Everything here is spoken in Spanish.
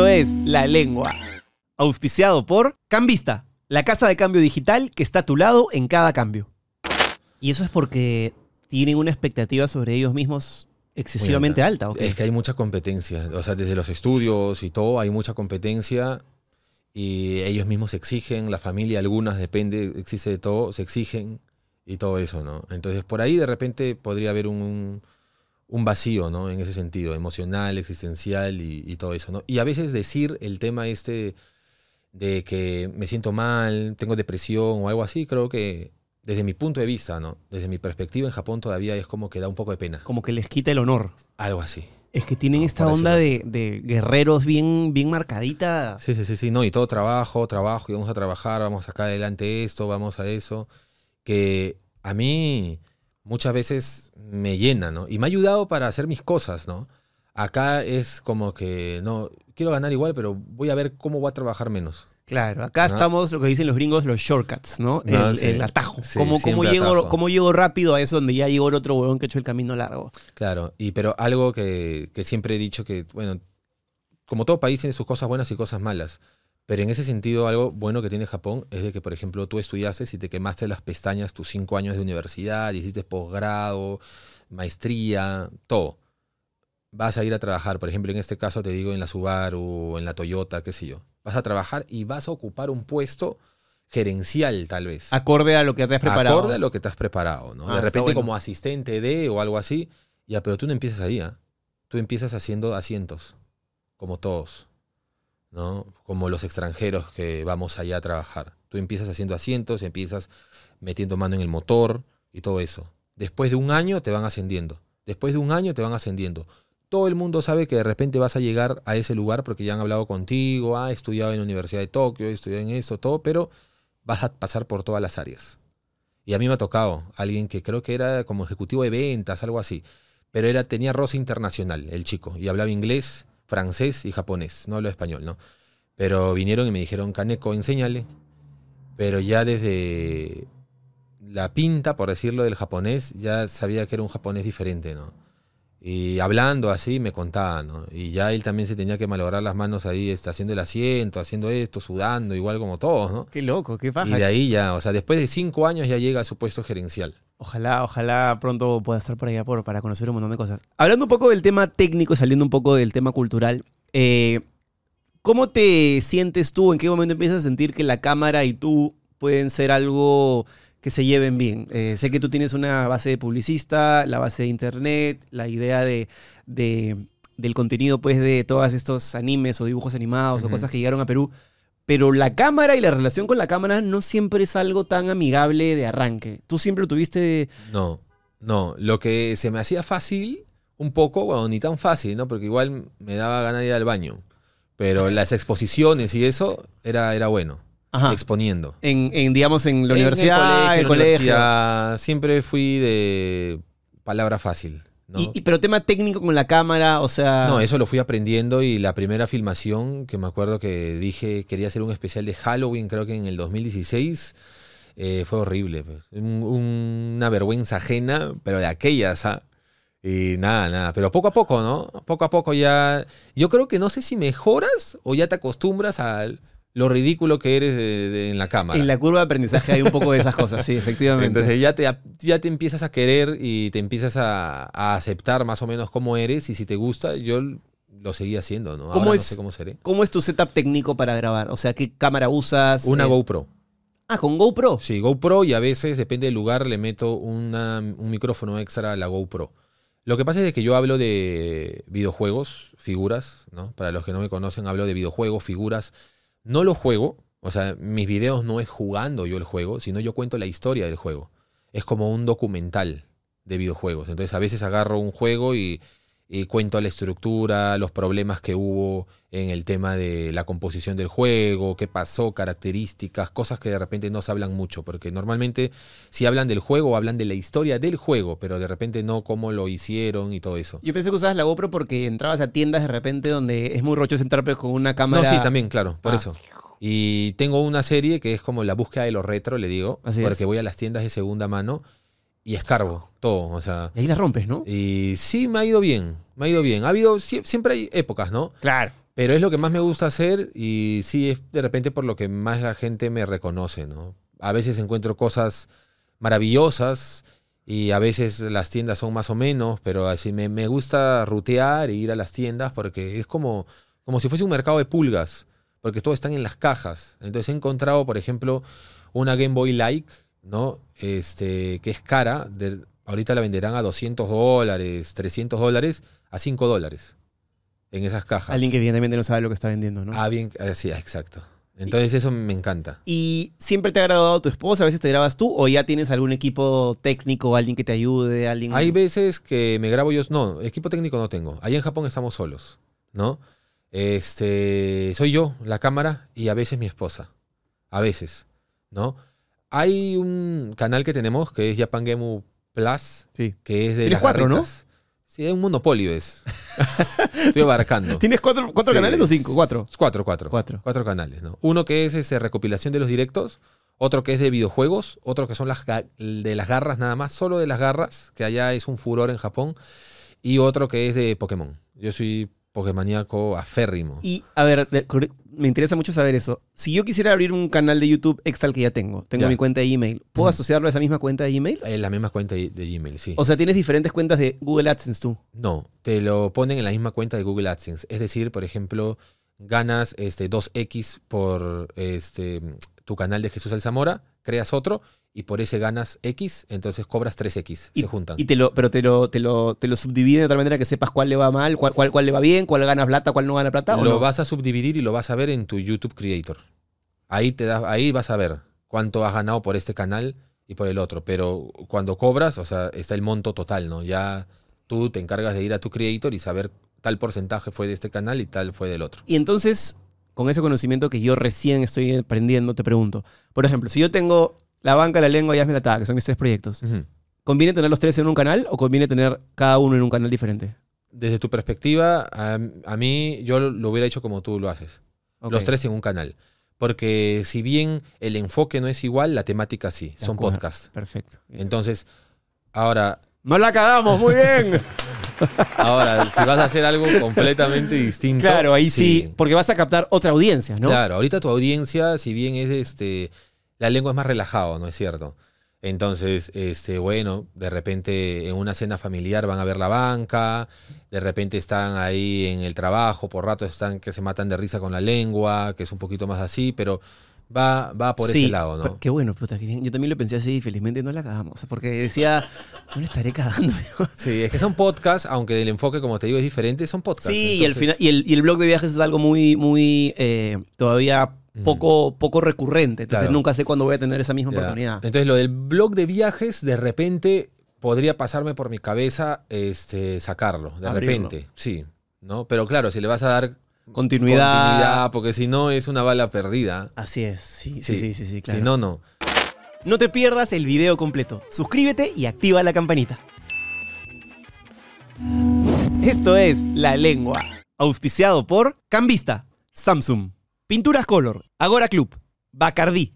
Esto es La Lengua, auspiciado por Cambista, la casa de cambio digital que está a tu lado en cada cambio. Y eso es porque tienen una expectativa sobre ellos mismos excesivamente alta. ¿ok? Es que hay mucha competencia. O sea, desde los estudios y todo, hay mucha competencia. Y ellos mismos se exigen, la familia, algunas, depende, existe de todo, se exigen y todo eso, ¿no? Entonces, por ahí de repente podría haber un, un vacío, ¿no? En ese sentido, emocional, existencial y, y todo eso, ¿no? Y a veces decir el tema este de que me siento mal, tengo depresión o algo así, creo que desde mi punto de vista, ¿no? Desde mi perspectiva en Japón todavía es como que da un poco de pena. Como que les quita el honor. Algo así. Es que tienen No, esta onda de guerreros bien, bien marcadita. Sí, sí, sí, sí, no, y todo trabajo, trabajo, y vamos a trabajar, vamos a sacar adelante esto, vamos a eso, que a mí muchas veces me llena, ¿no? Y me ha ayudado para hacer mis cosas, ¿no? Acá es como que, no, quiero ganar igual, pero voy a ver cómo voy a trabajar menos. Claro, acá ¿No? estamos, lo que dicen los gringos, los shortcuts, ¿no? El, No, sí. el atajo. Sí, ¿Cómo, cómo llego. ¿Cómo llego rápido a eso donde ya llegó el otro huevón que ha hecho el camino largo? Claro, y pero algo que, que siempre he dicho que, bueno, como todo país tiene sus cosas buenas y cosas malas, pero en ese sentido algo bueno que tiene Japón es de que, por ejemplo, tú estudiaste y te quemaste las pestañas tus cinco años de universidad, hiciste posgrado, maestría, todo. Vas a ir a trabajar, por ejemplo, en este caso te digo en la Subaru en la Toyota, qué sé yo. Vas a trabajar y vas a ocupar un puesto gerencial, tal vez. Acorde a lo que te has preparado. Acorde a lo que te has preparado, ¿no? Ah, de repente bueno. como asistente de o algo así, ya, pero tú no empiezas ahí, ¿ah? Tú empiezas haciendo asientos, como todos, ¿no? Como los extranjeros que vamos allá a trabajar. Tú empiezas haciendo asientos, empiezas metiendo mano en el motor y todo eso. Después de un año te van ascendiendo. Después de un año te van ascendiendo. Todo el mundo sabe que de repente vas a llegar a ese lugar porque ya han hablado contigo, ah, estudiado en la Universidad de Tokio, he estudiado en eso, todo, pero vas a pasar por todas las áreas. Y a mí me ha tocado alguien que creo que era como ejecutivo de ventas, algo así. Pero era, tenía rosa internacional, el chico. Y hablaba inglés, francés y japonés. No hablaba español, ¿no? Pero vinieron y me dijeron, Kaneko, enséñale. Pero ya desde la pinta, por decirlo, del japonés, ya sabía que era un japonés diferente, ¿no? Y hablando así me contaba, ¿no? Y ya él también se tenía que malograr las manos ahí, este, haciendo el asiento, haciendo esto, sudando, igual como todos, ¿no? Qué loco, qué Y baja. de ahí ya, o sea, después de cinco años ya llega a su puesto gerencial. Ojalá, ojalá pronto pueda estar por allá por, para conocer un montón de cosas. Hablando un poco del tema técnico, saliendo un poco del tema cultural, eh, ¿cómo te sientes tú? ¿En qué momento empiezas a sentir que la cámara y tú pueden ser algo que se lleven bien? Eh, sé que tú tienes una base de publicista, la base de internet, la idea de, de- del contenido pues de todos estos animes o dibujos animados o cosas que llegaron a Perú. Pero la cámara y la relación con la cámara no siempre es algo tan amigable de arranque. Tú siempre tuviste No, no, lo que se me hacía fácil, un poco, bueno, ni tan fácil, ¿no? Porque igual me daba ganas de ir al baño. Pero las exposiciones y eso era, era bueno, Ajá. exponiendo. En, en, digamos, en la En universidad, el en la colegio. siempre fui de palabra fácil, ¿no? Y, y- pero tema técnico con la cámara, o sea. No, eso lo fui aprendiendo y la primera filmación que me acuerdo que dije quería hacer un especial de Halloween, creo que en el 2016, eh, fue horrible. pues. Un- una vergüenza ajena, pero de aquellas, ¿ah? Y nada, nada. Pero poco a poco, ¿no? Poco a poco ya. Yo creo que no sé si mejoras o ya te acostumbras a lo ridículo que eres de- de- en la cámara. En la curva de aprendizaje hay un poco de esas cosas, sí, efectivamente. Entonces ya te, ya te empiezas a querer y te empiezas a, a aceptar más o menos cómo eres y si te gusta, yo lo seguí haciendo, ¿no? ¿Cómo Ahora es- no sé cómo seré. ¿Cómo es tu setup técnico para grabar? O sea, ¿qué cámara usas? Una Eh, GoPro. Ah, con GoPro. Sí, GoPro y a veces, depende del lugar, le meto una- un micrófono extra a la GoPro. Lo que pasa es que yo hablo de videojuegos, figuras, ¿no? Para los que no me conocen, hablo de videojuegos, figuras. No lo juego, o sea, mis videos no es jugando yo el juego, sino yo cuento la historia del juego. Es como un documental de videojuegos. Entonces a veces agarro un juego y, y cuento la estructura, los problemas que hubo en el tema de la composición del juego, qué pasó, características, cosas que de repente no se hablan mucho, porque normalmente si hablan del juego, hablan de la historia del juego, pero de repente no cómo lo hicieron y todo eso. Yo pensé que usabas la GoPro porque entrabas a tiendas de repente donde es muy rochoso entrar pues, con una cámara. No, sí, también, claro, por Ah. eso. Y tengo una serie que es como la búsqueda de lo retro, le digo, Así porque es. voy a las tiendas de segunda mano y escarbo todo, o sea, Y ahí la rompes, ¿no? y sí me ha ido bien, me ha ido bien. Ha habido, sie- siempre hay épocas, ¿no? Claro. Pero es lo que más me gusta hacer y sí, es de repente por lo que más la gente me reconoce, ¿no? A veces encuentro cosas maravillosas y a veces las tiendas son más o menos, pero así me, me gusta rutear e ir a las tiendas porque es como, como si fuese un mercado de pulgas, porque todos están en las cajas. Entonces he encontrado, por ejemplo, una Game Boy Like, ¿no? Este, que es cara, de, ahorita la venderán a 200 dólares, 300 dólares, a 5 dólares en esas cajas. Alguien que evidentemente no sabe lo que está vendiendo, ¿no? Ah, bien, sí, exacto. Entonces eso me encanta. ¿Y siempre te ha grabado tu esposa? ¿A veces te grabas tú? ¿O ya tienes algún equipo técnico, alguien que te ayude? alguien Hay veces que me grabo yo. No, equipo técnico no tengo. Ahí en Japón estamos solos, ¿no? Este, soy yo, la cámara, y a veces mi esposa. A veces, ¿no? Hay un canal que tenemos que es Japan Game Plus, Sí. que es de Tienes las cuatro, ¿no? Sí, es un monopolio es. Estoy abarcando. ¿Tienes cuatro, cuatro Sí, canales o cinco? Cuatro. Cuatro, cuatro. Cuatro. Cuatro canales, ¿no? Uno que es ese, recopilación de los directos, otro que es de videojuegos, otro que son las de las garras nada más, solo de las garras, que allá es un furor en Japón, y otro que es de Pokémon. Yo soy Pokémoníaco aférrimo. Y, a ver, de- me interesa mucho saber eso. Si yo quisiera abrir un canal de YouTube extra al que ya tengo, tengo Ya. mi cuenta de Gmail, ¿puedo asociarlo a esa misma cuenta de Gmail? En la misma cuenta de de Gmail, sí. O sea, tienes diferentes cuentas de Google AdSense tú. No, te lo ponen en la misma cuenta de Google AdSense. Es decir, por ejemplo, ganas este, 2X por este, tu canal de Jesús Alzamora, creas otro y por ese ganas X, entonces cobras 3X. Y, se juntan. y te lo, pero te lo, te lo, te lo subdividen de tal manera que sepas cuál le va mal, cuál, cuál, cuál le va bien, cuál gana plata, cuál no gana plata. ¿o lo no? vas a subdividir y lo vas a ver en tu YouTube Creator. Ahí, te da, ahí vas a ver cuánto has ganado por este canal y por el otro. Pero cuando cobras, o sea, está el monto total, ¿no? Ya tú te encargas de ir a tu Creator y saber tal porcentaje fue de este canal y tal fue del otro. Y entonces, con ese conocimiento que yo recién estoy aprendiendo, te pregunto. Por ejemplo, si yo tengo la banca, la lengua y hazme la que son mis tres proyectos. ¿conviene tener los tres en un canal o conviene tener cada uno en un canal diferente? Desde tu perspectiva, a, a mí yo lo- hubiera hecho como tú lo haces. Los tres en un canal. Porque si bien el enfoque no es igual, la temática sí. de Son acuerdo. podcasts. Perfecto. Entonces, ahora, No la cagamos, muy bien. ahora, si vas a hacer algo completamente distinto. claro, ahí sí. porque vas a captar otra audiencia, ¿no? Claro, ahorita tu audiencia, si bien es este, la lengua es más relajado, ¿no es cierto? Entonces, este, bueno, de repente en una cena familiar van a ver la banca, de repente están ahí en el trabajo, por rato están que se matan de risa con la lengua, que es un poquito más así, pero va, va por Sí, ese lado, ¿no? Qué bueno, puta, qué bien. Yo también lo pensé así y felizmente no la cagamos. Porque decía, no le estaré cagando. Sí, es que son podcasts, aunque el enfoque, como te digo, es diferente, son podcasts. Sí, y, el final, y, el, y el blog de viajes es algo muy, muy eh, todavía. Poco, poco recurrente. Entonces Claro. nunca sé cuándo voy a tener esa misma Ya. oportunidad. Entonces, lo del blog de viajes, de repente podría pasarme por mi cabeza este, sacarlo. De Abrirlo. repente, sí. ¿no? Pero claro, si le vas a dar Continuidad. continuidad, porque si no es una bala perdida. Así es, sí, sí, sí, sí, sí, claro. Si no, no. No te pierdas el video completo. Suscríbete y activa la campanita. Esto es La Lengua, auspiciado por Cambista, Samsung, Pinturas Color, Agora Club, Bacardí,